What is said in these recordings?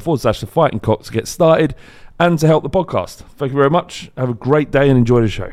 forward slash the fighting cock to get started and to help the podcast. Thank you very much. Have a great day and enjoy the show.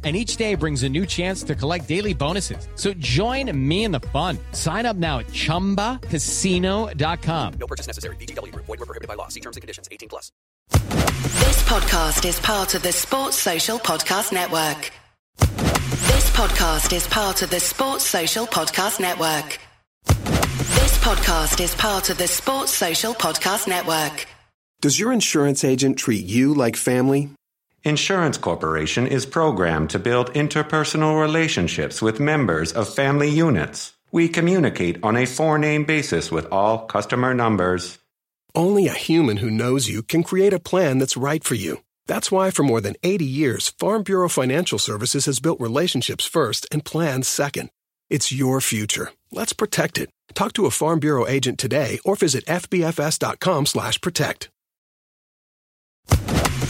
and each day brings a new chance to collect daily bonuses. So join me in the fun. Sign up now at ChumbaCasino.com. No purchase necessary. VGW. Void were prohibited by law. See terms and conditions. 18 plus. This podcast is part of the Sports Social Podcast Network. This podcast is part of the Sports Social Podcast Network. This podcast is part of the Sports Social Podcast Network. Does your insurance agent treat you like family? Insurance Corporation is programmed to build interpersonal relationships with members of family units. We communicate on a four name basis with all customer numbers. Only a human who knows you can create a plan that's right for you. That's why, for more than 80 years, Farm Bureau Financial Services has built relationships first and plans second. It's your future. Let's protect it. Talk to a Farm Bureau agent today or visit fbfs.com/protect.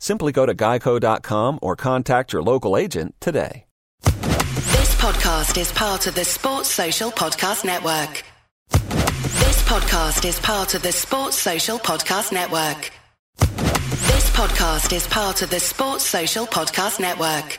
Simply go to geico.com or contact your local agent today. This podcast is part of the Sports Social Podcast Network. This podcast is part of the Sports Social Podcast Network. This podcast is part of the Sports Social Podcast Network.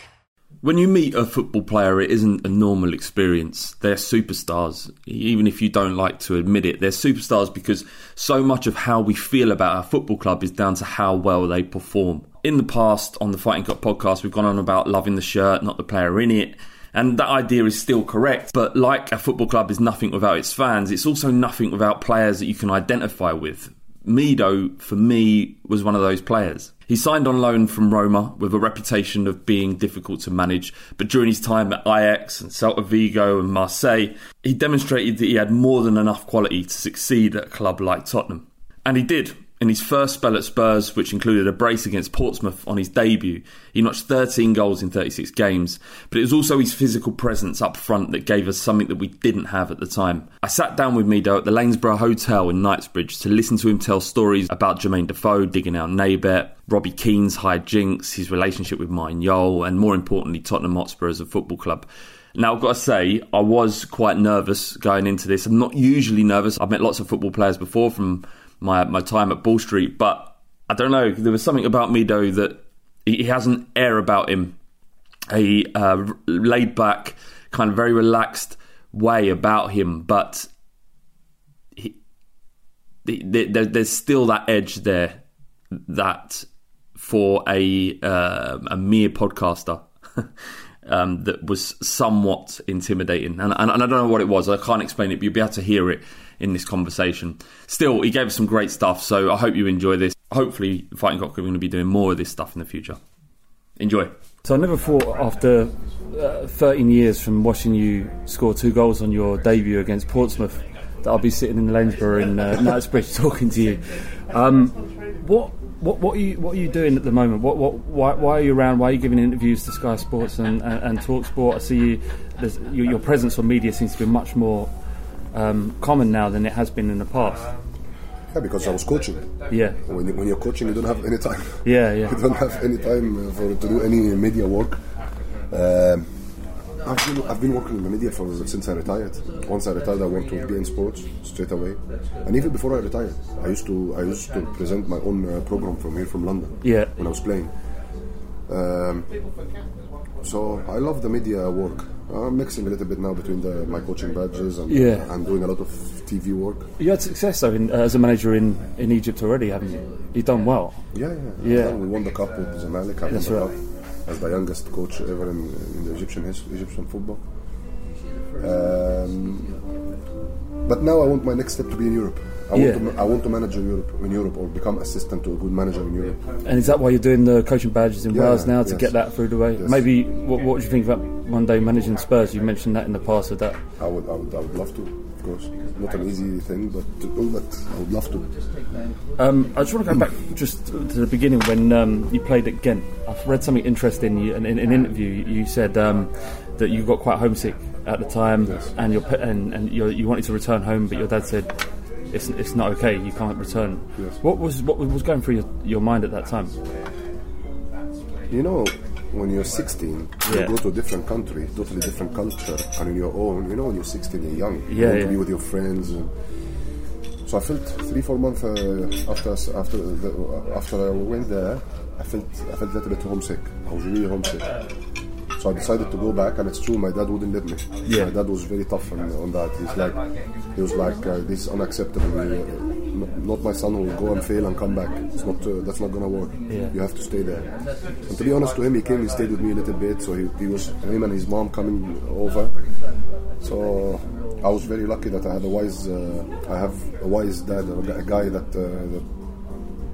When you meet a football player, it isn't a normal experience. They're superstars. Even if you don't like to admit it, they're superstars because so much of how we feel about our football club is down to how well they perform. In the past, on the Fighting Cock podcast, we've gone on about loving the shirt, not the player in it. And that idea is still correct. But like a football club is nothing without its fans, it's also nothing without players that you can identify with. Mido, for me, was one of those players. He signed on loan from Roma with a reputation of being difficult to manage, but during his time at Ajax and Celta Vigo and Marseille, he demonstrated that he had more than enough quality to succeed at a club like Tottenham. And he did. In his first spell at Spurs, which included a brace against Portsmouth on his debut, he notched 13 goals in 36 games. But it was also his physical presence up front that gave us something that we didn't have at the time. I sat down with Mido at the Lanesborough Hotel in Knightsbridge to listen to him tell stories about Jermain Defoe digging out Naybet, Robbie Keane's high jinx, his relationship with Martin Jol, and more importantly, Tottenham Hotspur as a football club. Now, I've got to say, I was quite nervous going into this. I'm not usually nervous. I've met lots of football players before from my my time at Ball Street, but I don't know. There was something about Mido that he has an air about him, a uh, laid back, kind of very relaxed way about him, but he, there, there's still that edge there that for a uh, a mere podcaster. um, that was somewhat intimidating, and, and, and, I don't know what it was. I can't explain it, but you'll be able to hear it in this conversation. Still, he gave us some great stuff, so I hope you enjoy this. Hopefully, Fighting Cock are going to be doing more of this stuff in the future. Enjoy. So I never thought after uh, 13 years from watching you score two goals on your debut against Portsmouth that I'll be sitting in Lanesborough in uh, Knightsbridge talking to you. Um, what what, what, are you what are you doing at the moment? What, what why, why are you around? Why are you giving interviews to Sky Sports and, and, and Talk Sport? I see you. Your, your, presence on media seems to be much more um, common now than it has been in the past. Yeah, because I was coaching. Yeah. When, you, when you're coaching, you don't have any time. Yeah, yeah. you don't have any time uh, for to do any media work. Um, I've been, I've been working in the media for since I retired. Once I retired, I went to beIN Sports straight away, and even before I retired, I used to I used to present my own uh, program from here from London. Yeah. When I was playing. Um, so I love the media work. I'm mixing a little bit now between the, my coaching badges and yeah. I'm doing a lot of TV work. You had success though in, uh, as a manager in, in Egypt already, haven't you? You've done well. Yeah, yeah, yeah. We won the cup with Zamalek. That's right. Cup as the youngest coach ever in, in the Egyptian Egyptian football. Um, but now I want my next step to be in Europe. I Yeah. want to I want to manage in Europe in Europe or become assistant to a good manager in Europe. And is that why you're doing the coaching badges in Yeah, Wales now to yes. get that through the way? Yes. Maybe what, what do you think about one day managing Spurs? You mentioned that in the past. With that, I would I would I would love to, of course. Not an easy thing, but to do that, I would love to. um, I just want to go back just to the beginning when um, you played at Ghent. I've read something interesting. You, in, in an interview, you said um, that you got quite homesick at the time, Yes. and your and, and you you wanted to return home, but your dad said. It's, it's not okay. You can't return. Yes. What was what was going through your, your mind at that time? You know, when you're 16, Yeah. you go to a different country, totally different culture, and on your own. You know, when you're 16, you're young. You Yeah, want yeah. to be with your friends. So I felt three, four months uh, after after the, after I went there, I felt I felt a little bit homesick. I was really homesick. So I decided to go back, and it's true, my dad wouldn't let me. Yeah. My dad was very tough on, on that. He's like, he was like, uh, this is unacceptable. Uh, not my son will go and fail and come back. It's not, uh, that's not gonna work. Yeah. You have to stay there. And to be honest to him, he came, he stayed with me a little bit. So he, he was him and his mom coming over. So I was very lucky that I had a wise, uh, I have a wise dad, a, a guy that, uh, that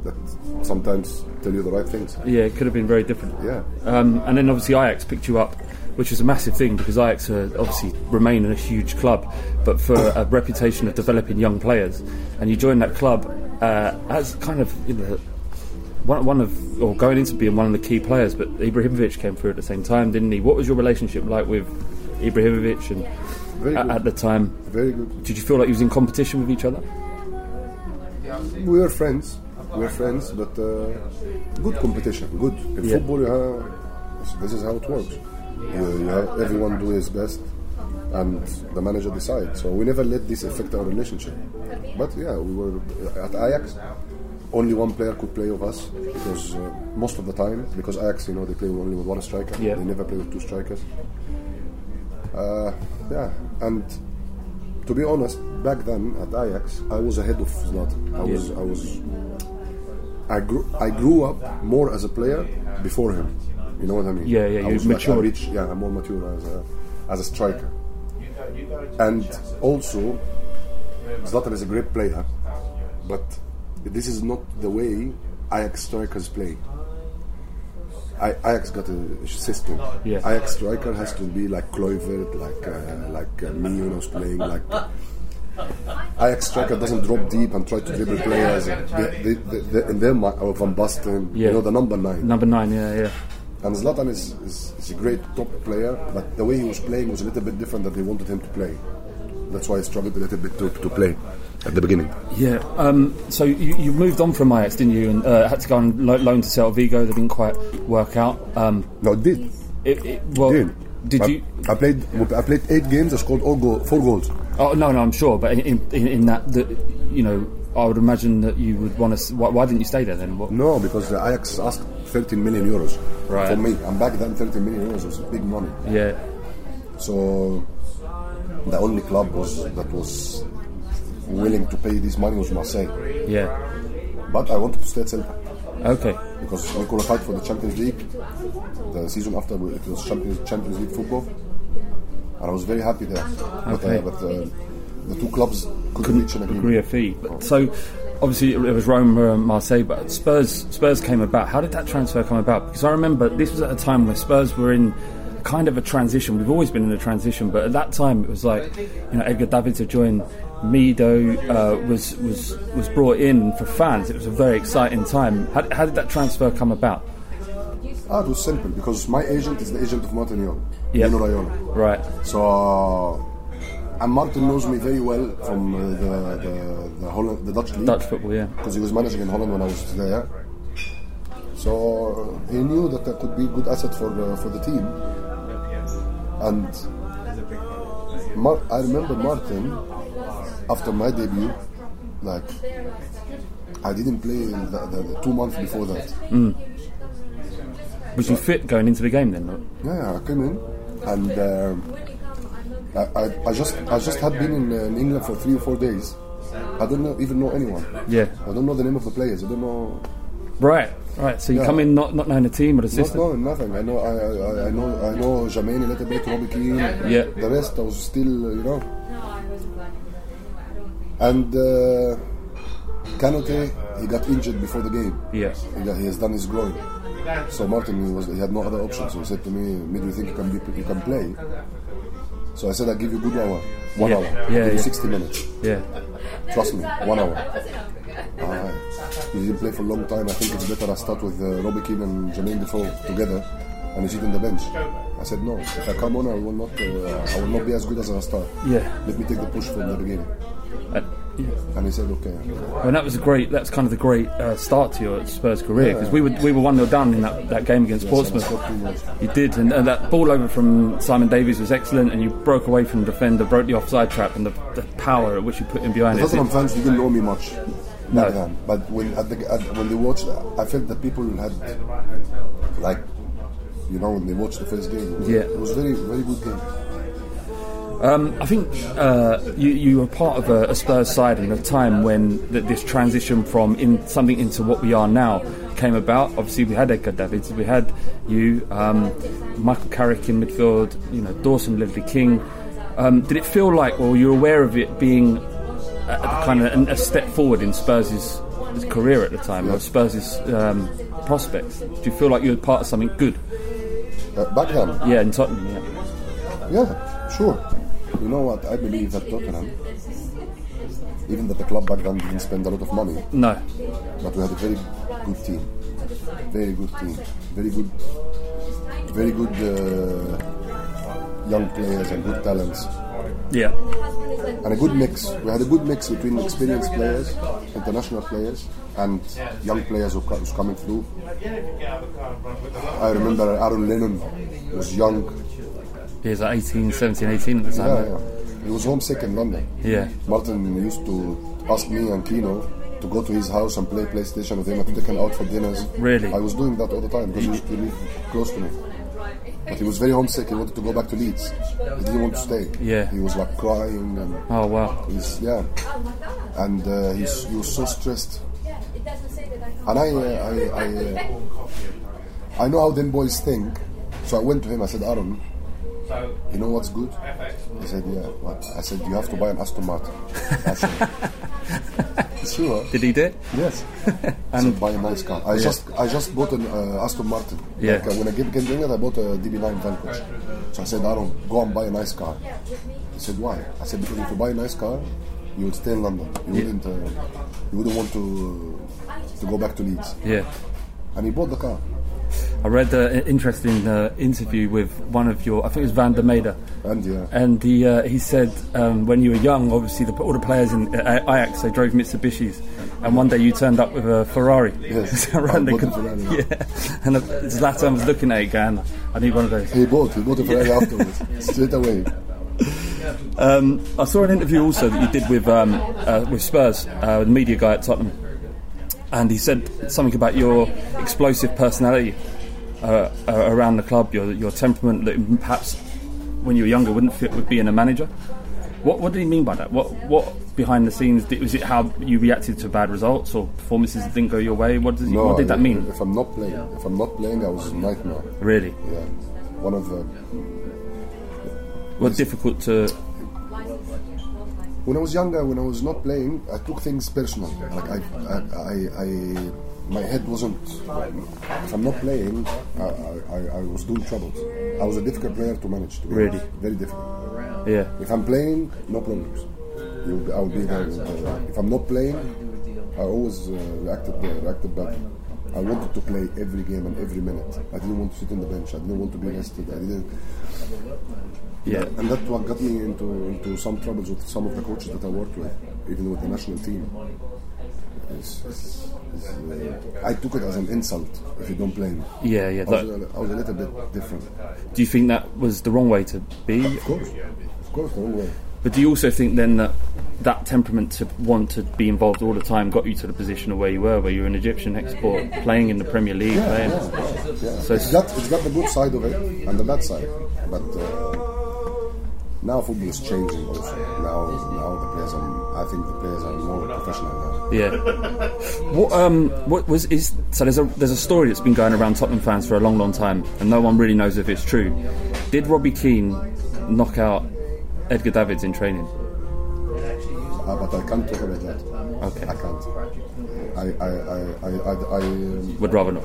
that sometimes tell you the right things. Yeah, it could have been very different. Yeah. Um, and then obviously Ajax picked you up, which was a massive thing because Ajax are obviously remain a huge club, but for a reputation of developing young players, and you joined that club uh, as kind of you know, one, one of or going into being one of the key players. But Ibrahimovic came through at the same time, didn't he? What was your relationship like with Ibrahimovic and Very at, good. at the time? Very good. Did you feel like you was in competition with each other? We were friends. We were friends, but uh, good competition. Good in Yeah. football. You have, this is how it works. You, you have everyone do his best, and the manager decides. So we never let this affect our relationship. But yeah, we were at Ajax. Only one player could play of us because uh, most of the time, because Ajax, you know, they play only with one striker. Yeah. They never play with two strikers. Uh, yeah, and to be honest, back then at Ajax, I was ahead of Zlatan. I was, I was, I grew, I grew up more as a player before him. You know what I mean? Yeah, yeah, I was like, I reached, yeah, I'm more mature as a, as a striker. And also, Zlatan is a great player, but this is not the way Ajax strikers play. I, Ajax got a system. Yeah. Ajax striker has to be like Kluivert, like uh, like uh, me when I was playing, like Ajax striker doesn't drop deep and try to dribble players. They, they, they, they, in their mind, or Van Basten, Yeah. you know, the number nine. Number nine, yeah, yeah. And Zlatan is, is, is a great top player, but the way he was playing was a little bit different than they wanted him to play. That's why I struggled a little bit to, to play at the beginning. Yeah. Um, so you, you moved on from Ajax, didn't you? And uh, had to go on lo- loan to Celta Vigo. That didn't quite work out. Um, no, it did. It, it, well, did. did I, you? I played. I played eight games. I scored all goal, four goals. Oh no, no, I'm sure. But in, in, in that, that, you know, I would imagine that you would want to. Why, why didn't you stay there then? What? No, because the Ajax asked 13 million euros Right. for me. And back then, 13 million euros was big money. Yeah. So the only club was that was willing to pay this money was Marseille. Yeah. But I wanted to stay at Celta Okay. because we qualified for the Champions League. The season after it was Champions Champions League football, and I was very happy there. But, Okay. uh, but uh, the two clubs couldn't reach an agreement. agree a fee. But, so obviously it was Rome, uh, Marseille, but Spurs Spurs came about. How did that transfer come about? Because I remember this was at a time where Spurs were in kind of a transition. We've always been in a transition, but at that time it was like you know Edgar Davids had joined. Mido uh, was was was brought in for fans. It was a very exciting time. How, how did that transfer come about? Ah, it was simple because my agent is the agent of Martin Jol, Yep. Mino Raiola. Right. So, uh, and Martin knows me very well from uh, the the the, Holland, the Dutch league. Dutch football, yeah. Because he was managing in Holland when I was there. So uh, he knew that I could be a good asset for uh, for the team. And Mar- I remember Martin after my debut, like I didn't play the, the, the two months before that. Mm. Was you fit going into the game then? Yeah, I came in and um I, I, I just I just had been in, uh, in England for three or four days. I don't know, even know anyone. Yeah. I don't know the name of the players. I don't know. Right, right. So you Yeah. come in not not knowing the team or the Not system. knowing nothing. I know I, I, I know I know Jermain a little bit, Robbie Keane. Yeah. The rest I was still uh, you know. No, I wasn't like anybody, I don't think. And uh, he got injured before the game. Yeah. He, he has done his groin. So Martin he was he had no other option. So he said to me, "Mid, do you think you can be, you can play?" So I said, "I'll give you a good hour, one Yeah. hour, Yeah, you yeah. 60 minutes. Yeah. Trust me, one hour." Alright. He didn't play for a long time. I think it's better I start with uh, Robbie Keane and Jermain Defoe together, and you sit on the bench. I said, "No, if I come on, I will not. Uh, I will not be as good as I start. Yeah. Let me take the push from the beginning." Uh, yeah. And he said, "Okay." And that was a great. That's kind of the great uh, start to your Spurs career because we were we were one 0 down in that, that game against Portsmouth. You did, and, and that ball over from Simon Davies was excellent, and you broke away from the defender, broke the offside trap, and the, the power at which you put him behind The it. Tottenham fans didn't know me much No. then, but when at the, at, when they watched, I felt that people had like, you know, when they watched the first game, it was, Yeah. it was very very good game. Um, I think uh, you, you were part of a, a Spurs side in a time when th- this transition from in something into what we are now came about. Obviously, we had Edgar Davids, we had you, um, Michael Carrick in midfield, you know, Dawson, Ledley King. Um, did it feel like, or were you aware of it being a, a kind of a, a step forward in Spurs' career at the time, or Spurs' um, prospects? Do you feel like you were part of something good? Uh, back Yeah, in Tottenham. Yeah. yeah, sure. You know what? I believe that Tottenham, even that the club back then didn't spend a lot of money, No. but we had a very good team, very good team, very good, very good uh, young players and good talents. Yeah. and a good mix. We had a good mix between experienced players, international players, and young players who was coming through. I remember Aaron Lennon was young. He was like 18, 17, 18 at the time. Yeah, yeah. He was homesick in London. Yeah. Martin used to ask me and Keano to go to his house and play PlayStation with him and take him out for dinners. Really? I was doing that all the time because he used to live close to me. But he was very homesick. He wanted to go back to Leeds. He didn't want to stay. Yeah. He was like crying and Oh wow. He's, yeah, and uh, he's, he was so stressed. And I, uh, I, I, uh, I know how them boys think. So I went to him. I said, Aaron, you know what's good? He said, Yeah. I said, you have to buy an Aston Martin. Sure. Did he do it? Yes. I said, buy a nice car. I just, I just bought an uh, Aston Martin. Yeah. Like, uh, when I came came to England, I bought a DB9 Vanquish. So I said, Aaron, go and buy a nice car. He said, why? I said, because if you buy a nice car, you would stay in London. You Yeah. wouldn't. Uh, you wouldn't want to to go back to Leeds. Yeah. And he bought the car. I read uh, an interesting uh, interview with one of your, I think it was Van der Meyde, And yeah, and he uh, he said um, when you were young, obviously the, all the players in uh, Ajax they drove Mitsubishis, and one day you turned up with a Ferrari. Yes. Is that right? I They bought a could- Ferrari. Yeah, and uh, Zlatan was looking at it going, I need one of those. he bought. He bought a Ferrari afterwards, straight away. Um, I saw an interview also that you did with um, uh, with Spurs, uh, the media guy at Tottenham, and he said something about your explosive personality uh, uh, around the club, your your temperament that perhaps when you were younger wouldn't fit with being a manager. What what did he mean by that? What what behind the scenes did, was it? How you reacted to bad results or performances that didn't go your way? What does he, what did that mean? If I'm not playing, if I'm not playing, I was a nightmare. Really, Yeah, one of the. what difficult to When I was younger, when I was not playing, I took things personal. Like I, I, I, I my head wasn't. If I'm not playing, I, I, I was doing troubles. I was a difficult player to manage. To be Really? honest. very difficult. yeah If I'm playing, no problems. You'll be, I'll be there. Uh, if I'm not playing, I always uh, reacted uh, reacted bad. I wanted to play every game and every minute. I didn't want to sit on the bench. I didn't want to be rested. I didn't. yeah And that's what got me into into some troubles with some of the coaches that I worked with, even with the national team. It's, it's, uh, I took it as an insult if you don't play me. yeah yeah. I was, That, a, I was a little bit different. do you think that was the wrong way to be? Of course, of course, the wrong way. But do you also think then that that temperament to want to be involved all the time got you to the position of where you were, where you were an Egyptian export, playing in the Premier League, Yeah, playing? yeah, yeah. So it's got it's got the good side of it and the bad side, but uh, now football is changing. Also, now now the players are. I think the players are more professional now. Yeah. What um what was is so there's a there's a story that's been going around Tottenham fans for a long long time, and no one really knows if it's true. Did Robbie Keane knock out Edgar Davids in training? Uh, but I can't talk about that. Okay. I can't. I I I I, I, I, um, Would rather not.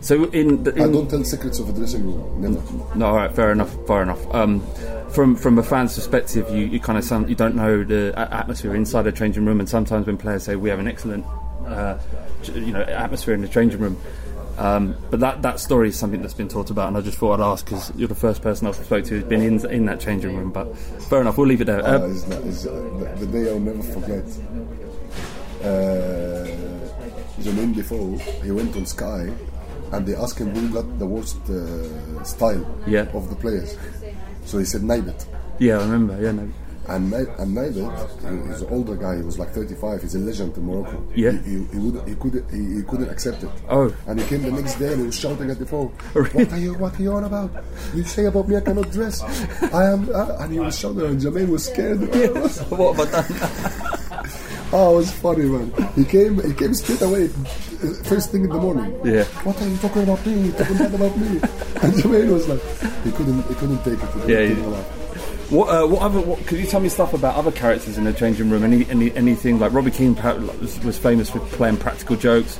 So in, the, I don't tell secrets of a dressing room. Never. No, all right, fair enough, fair enough. Um, from from a fan's perspective, you, you kind of sound you don't know the atmosphere inside a changing room, and sometimes when players say we have an excellent, uh, you know, atmosphere in the changing room. Um, but that, that story is something that's been talked about, and I just thought I'd ask because you're the first person I've spoke to who's been in in that changing room. But fair enough, we'll leave it there. Uh, Uh, it's not, it's, uh, the, the day I'll never forget. Uh, name before he went on Sky, and they asked him who got the worst uh, style Yeah. of the players. So he said Naybet. yeah, I remember. Yeah, no. And, and Naybet, he's an older guy. He was like 35. He's a legend in Morocco. Yeah. He, he, he, would, he couldn't he, he couldn't accept it. Oh. And he came the next day and he was shouting at the phone. Really? What are you What are you on about? You say about me I cannot dress. I am. Uh, and he was shouting, and Jermain was scared. what have I done? Oh, it was funny, man. He came, he came straight away, uh, first thing in the morning. Yeah. What are you talking about me? You talking bad about me? And Jermain was like, he couldn't, he couldn't take it. He Yeah, yeah. out. What, uh, what other? What, could you tell me stuff about other characters in the changing room? Any, any anything like Robbie Keane was, was famous for playing practical jokes,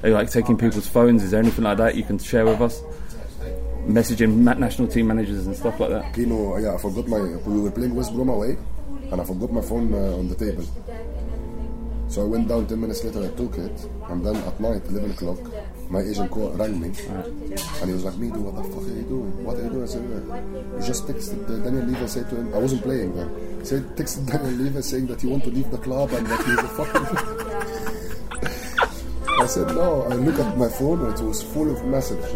They like taking people's phones. Is there anything like that you can share with us? Messaging national team managers and stuff like that. Keano, yeah, I forgot my. We were playing West Brom away, and I forgot my phone uh, on the table. So I went down 10 minutes later, I took it, and then at night, 11 o'clock, my agent called, rang me, and he was like, Mido, what the fuck are you doing? What are you doing? I said, he just texted uh, Daniel Levy, said to him, I wasn't playing then. He said, texted Daniel Levy saying that he want to leave the club and that he's a fucking. I said, no. I look at my phone, and it was full of messages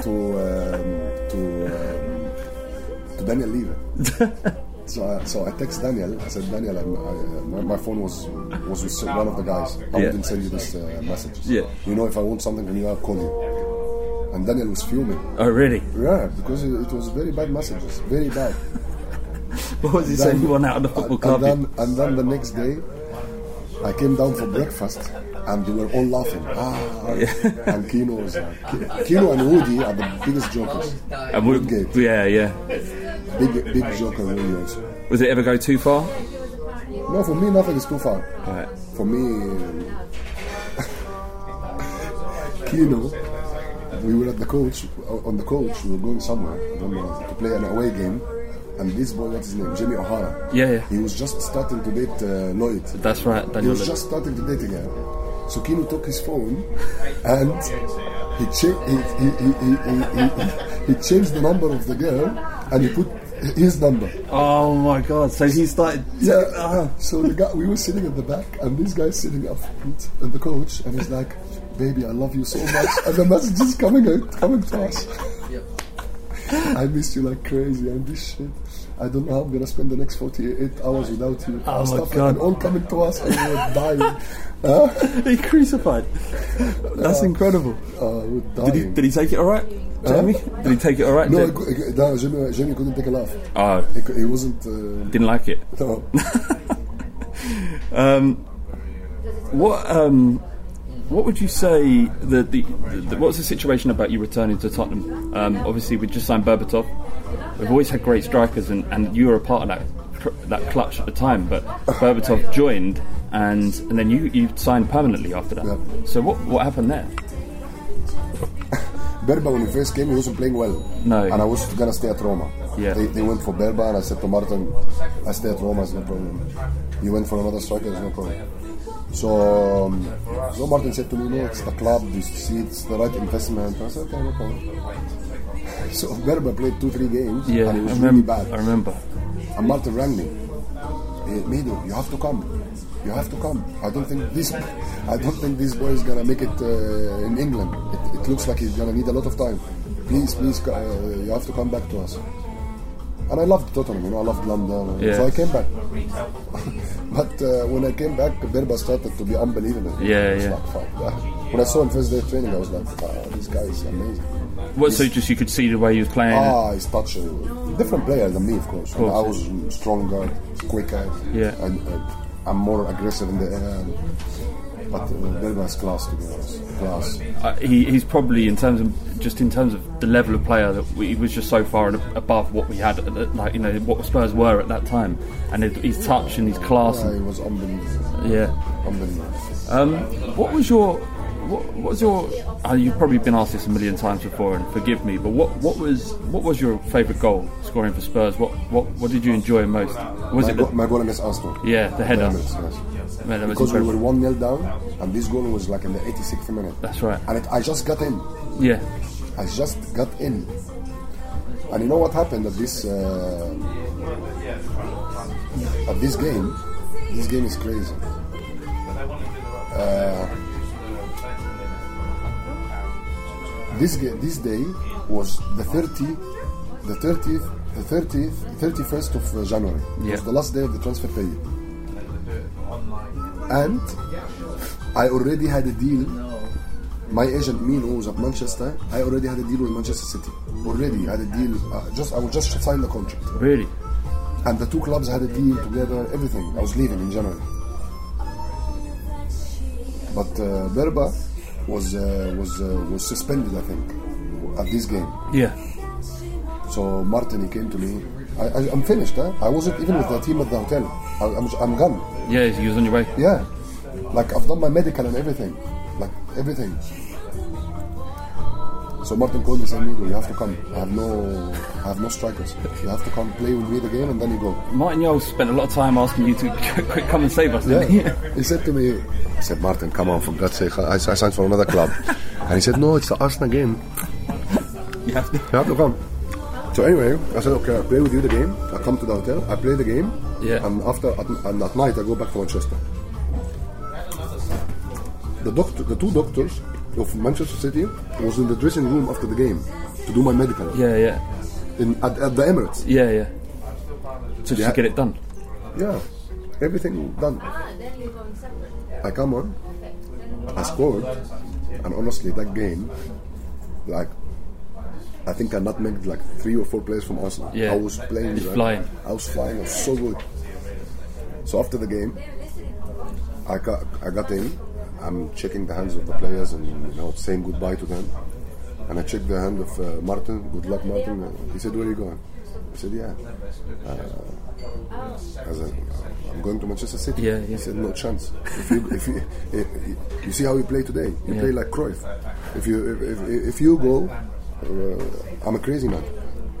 to, um, to, um, to Daniel Levy. So I, so I text Daniel. I said, Daniel, I'm, I, uh, my, phone was was with one of the guys. I Yeah. wouldn't send you this uh, message. Yeah. You know, if I want something from you, I'll call you. And Daniel was fuming. Oh, really? Yeah, because it, it was very bad messages, very bad. What was he saying? You want out of the football club? And then, and then the next day, I came down for breakfast, and they were all laughing. Ah, and Keano was like, Keano and Woody are the biggest jokers. And Woodgate, yeah, yeah. big big joker Woody was. Was it ever go too far? No, for me, nothing is too far. Right. For me, Keano, we were at the coach on the coach. We were going somewhere I don't know, to play an away game, and this boy, what's his name, Jimmy O'Hara. Yeah, yeah. He was just starting to date uh, Lloyd. That's right, He was Levy. just starting to date again. So Keano took his phone and he, cha- he, he, he, he, he, he, he changed the number of the girl and he put his number. Oh my god! So he started. Yeah. uh, so the guy, we were sitting at the back, and this guy's sitting up front, and the coach, and he's like, "Baby, I love you so much," and the message is coming out, coming to us. I miss you like crazy, and this shit. I don't know how I'm gonna spend the next 48 hours without you. Oh my Stuff like God. that, all coming to us, and we're dying. Huh? he crucified. That's incredible. Uh. Did he? Did he take it all right, Jamie? Did he take it all right? no, Jamie? I I no, Jimmy, Jimmy couldn't take a laugh. Oh, He, he wasn't. Uh, didn't like it. no. Um, what um, what would you say the, the, the what's the situation about you returning to Tottenham? Um, obviously, we just signed Berbatov. We've always had great strikers, and, and you were a part of that that clutch at the time. But Berbatov joined, and and then you you signed permanently after that. Yeah. So what what happened there? Berba, when he first came, he wasn't playing well. No. And I was gonna stay at Roma. Yeah. They, they went for Berba, and I said to Martin, I stay at Roma, it's no problem. He went for another striker, it's no problem. So, um, so Martin said to me, no, it's the club, you see, it's the right investment. I said, okay, no problem. So Berba played two, three games, Yeah, and he I was really remember. bad. I remember. And Martin rang me. Hey, Mido, you have to come. You have to come. I don't think this. I don't think this boy is gonna make it uh, in England. It, it looks like he's gonna need a lot of time. Please, please, uh, you have to come back to us. And I loved Tottenham. You know, I loved London. Yeah. So I came back. but uh, when I came back, Berba started to be unbelievable. Yeah, yeah. like, fuck. When I saw him first day of training, I was like, wow, this guy is amazing. What? So just you could see the way he was playing. Ah, his touch. Different player than me, of course. course. I was stronger, quicker, Yeah. and uh, I'm more aggressive in the air. But uh, Berba's class, to be honest, uh, he, he's probably in terms of just in terms of the level of player that we, he was just so far above what we had, at the- like you know what Spurs were at that time, and his, his touch and his class. Yeah, and- he was unbelievable, yeah. unbelievable. Um, what was your what, what was your? Uh, you've probably been asked this a million times before, and forgive me, but what, what was what was your favourite goal scoring for Spurs? What what what did you enjoy most? Was My, it the, my goal against Arsenal. yeah the header? Emirates, yes. Man, that was Because we were one 0 down, and this goal was like in the 86th minute. That's right. And it, I just got in. Yeah, I just got in. And you know what happened at this uh, at this game? This game is crazy. Uh, this this day was the 30, the 30th, the 30th, 31st of uh, January. It Yeah. was the last day of the transfer period. And I already had a deal my agent Mino was at Manchester. I already had a deal with Manchester City. Already had a deal. Uh, just I would just sign the contract, really. and the two clubs had a deal together. Everything. I was leaving in January. But uh, Berba was uh, was uh, was suspended. I think at this game. Yeah, So Martin he came to me. I, I'm finished. Huh? I wasn't even with the team at the hotel. I, I'm I'm gone. yeah. He was on your way. Yeah, like I've done my medical and everything, like everything. So Martin called me saying, "Migo, you have to come. I have no, I have no strikers. You have to come play with me the game, and then you go." Martin Jol spent a lot of time asking you to quick come and save us. didn't Yeah. he? he said to me, I said, Martin, come on, for God's sake, I, I signed for another club. and he said, no, it's the Arsenal game. you have to. You have to come. So anyway, I said, okay, I'll play with you the game. I come to the hotel, I play the game, Yeah. and after at, and at night I go back to Manchester. The doctor, the two doctors of Manchester City was in the dressing room after the game to do my medical Yeah, yeah, in at, at the Emirates. yeah, yeah. So just Yeah. to get it done. Yeah, everything done. Ah. I come on, I scored, and honestly, that game, like, I think I nutmegged like three or four players from Arsenal. Yeah. I was playing. Like- flying. I was flying. I was so good. So after the game, I got I got in. I'm checking the hands of the players and you know saying goodbye to them. And I checked the hand of uh, Martin. Good luck, Martin. He said, "Where are you going?" I said, "Yeah." Uh, said, "I'm going to Manchester City." Yeah, yeah. He said, "No chance. If you if you, if you see how you play today, you Yeah. play like Cruyff. If you if, if, if you go, uh, I'm a crazy man.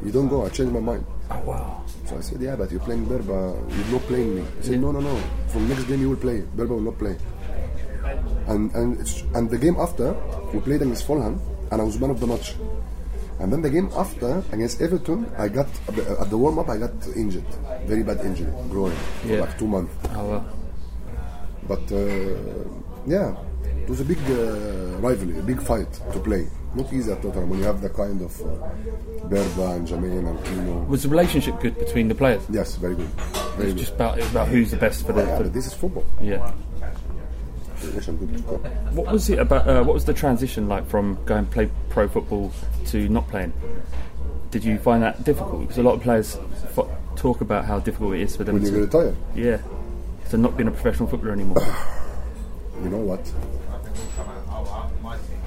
You don't go. I changed my mind. Oh wow. So I said, yeah, but you're playing Berba. You're not playing me. He said, no, no, no. From next game you will play. Berba will not play. And and it's, and the game after we played against Fulham, and I was man of the match. And then the game after against Everton, I got at the warm up. I got injured, very bad injury, groin, for Yeah. like two months. Oh well. But uh, yeah, it was a big uh, rivalry, a big fight to play. Not easy at Tottenham when you have the kind of uh, Berba and Jermain and Keano. Was the relationship good between the players? Yes, very good. Very It's good. just about, it's about who's the best for the. yeah, for this is football. yeah. Relation good to go. What was it about? Uh, what was the transition like from going play pro football to not playing? Did you find that difficult? Because a lot of players f- talk about how difficult it is for them When you to retire, yeah, to not being a professional footballer anymore. you know what?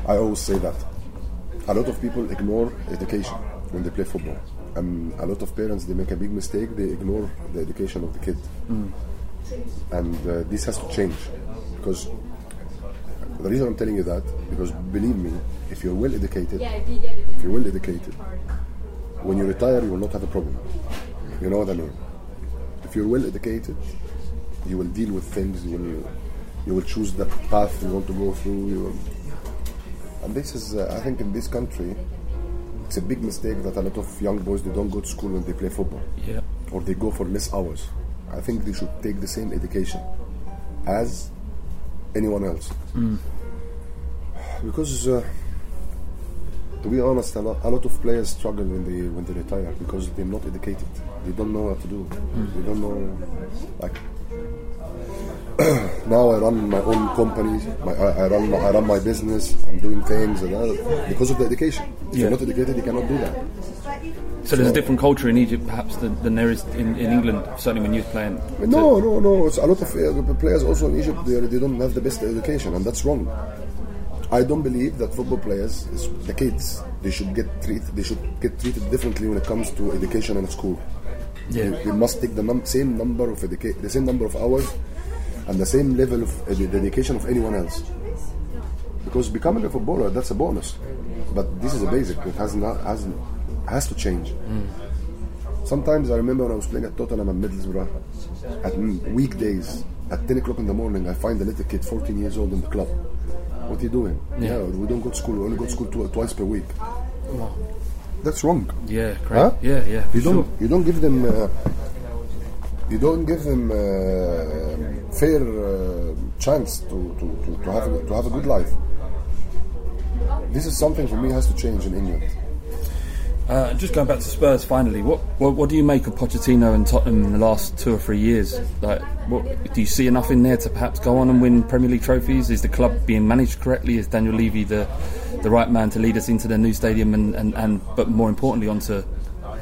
I always say that. A lot of people ignore education when they play football. And a lot of parents, they make a big mistake, they ignore the education of the kid. And uh, this has to change. Because the reason I'm telling you that, because believe me, if you're well educated, if you're well educated, when you retire, you will not have a problem. You know what I mean? If you're well educated, you will deal with things. You will, you will choose the path you want to go through. You will, and this is, uh, I think, in this country, it's a big mistake that a lot of young boys they don't go to school when they play football, yeah. or they go for less hours. I think they should take the same education as anyone else, because. Uh, to be honest, a lot, a lot of players struggle when they when they retire because they're not educated. They don't know what to do. They don't know, like. now I run my own company. My, I, I run my, I run my business. I'm doing things and because of the education. If Yeah. you're not educated, you cannot do that. So there's a different culture in Egypt, perhaps, than, than there is in, in England. Certainly when you're playing. No, no, no. It's a lot of uh, players also in Egypt. They, they don't have the best education, and that's wrong. I don't believe that football players, the kids, they should get treated. They should get treated differently when it comes to education and school. Yeah. They, they must take the num- same number of educa- the same number of hours, and the same level of edu- dedication of anyone else. Because becoming a footballer, that's a bonus, but this is a basic. It has not has has to change. Sometimes I remember when I was playing at Tottenham and Middlesbrough, at mm, weekdays at 10 o'clock in the morning, I find a little kid, 14 years old, in the club. What are you doing? Yeah. we don't go to school. We only go to school tw- twice per week. That's wrong. Yeah, great. Huh? Yeah, yeah. You don't. sure. You don't give them. Uh, you don't give them uh, fair uh, chance to, to, to, to have a, to have a good life. This is something for me has to change in England. Uh, just going back to Spurs finally, what, what what do you make of Pochettino and Tottenham in the last two or three years? Like, what, do you see enough in there to perhaps go on and win Premier League trophies? Is the club being managed correctly? Is Daniel Levy the the right man to lead us into the new stadium and, and, and but more importantly onto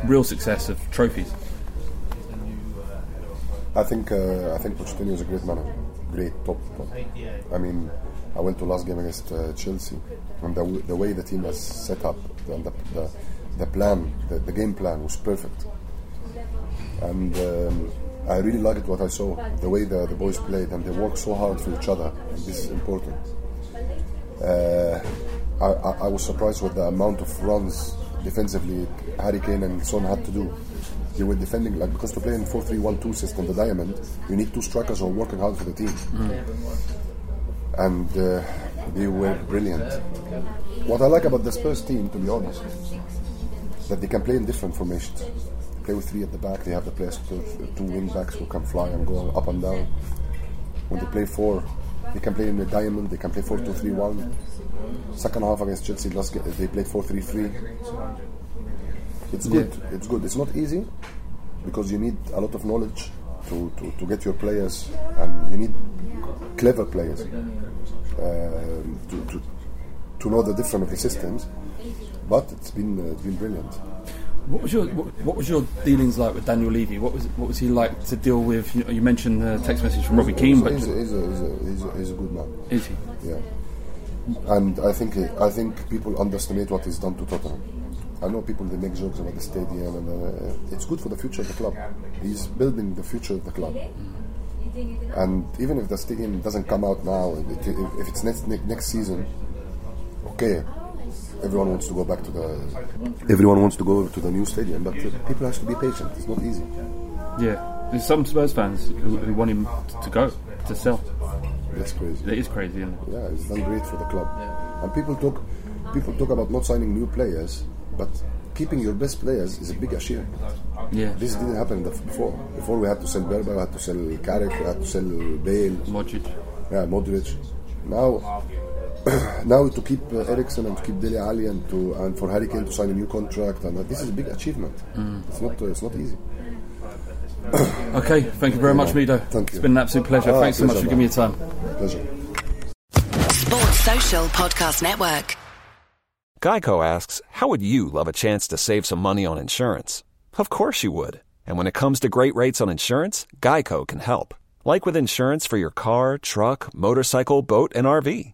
real success of trophies? I think uh, I think Pochettino is a great manager, great top. top. I mean, I went to last game against uh, Chelsea, and the, the way the team was set up, and the, the, the plan, the, the game plan was perfect. And um, I really liked what I saw, the way the, the boys played, and they worked so hard for each other. And this is important. Uh, I, I, I was surprised with the amount of runs defensively Harry Kane and Son had to do. They were defending like because to play in 4-3-1-2 system, the diamond, you need two strikers who are working hard for the team, and uh, they were brilliant. What I like about the Spurs team, to be honest, that they can play in different formations. They play with three at the back. They have the players, two, two wing backs who can fly and go up and down. When they play four, they can play in the diamond. They can play 4-2-3-1. Second half against Chelsea, last ga- they played 4-3-3. It's good. It's good. It's not easy because you need a lot of knowledge to, to, to get your players, and you need clever players um, to, to to know the difference of the systems. But it's been uh, it's been brilliant. What was your what, what was your dealings like with Daniel Levy? What was what was he like to deal with? You, you mentioned the text message from Robbie Keane, but he's, a, he's, a, he's, a, he's, a, he's a good man. is he? Yeah, and I think I think people underestimate what he's done to Tottenham. I know people they make jokes about the stadium, and uh, it's good for the future of the club. He's building the future of the club. And even if the stadium doesn't come out now, if, if it's next next season, okay, everyone wants to go back to the. Everyone wants to go to the new stadium, but people have to be patient. It's not easy. Yeah, there's some Spurs fans who, who want him to go to sell. That's crazy. It is crazy, isn't it? Yeah, it's done great for the club. And people talk, people talk about not signing new players, but keeping your best players is a big achievement. Yeah. This didn't happen before. Before we had to sell Berba, we had to sell Carrick, we had to sell Bale, Modric. yeah, Modric. Now, now to keep uh, Eriksen and to keep Dele Alli and to and for Harry Kane to sign a new contract, and uh, this is a big achievement. It's not uh, it's not easy. Okay, thank you very much, Mido. Thank you. It's been an absolute pleasure. Ah, Thanks so much for giving me your time. Pleasure. Sports Social Podcast Network. Geico asks, How would you love a chance to save some money on insurance? Of course you would. And when it comes to great rates on insurance, Geico can help. Like with insurance for your car, truck, motorcycle, boat, and RV.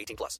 18 plus.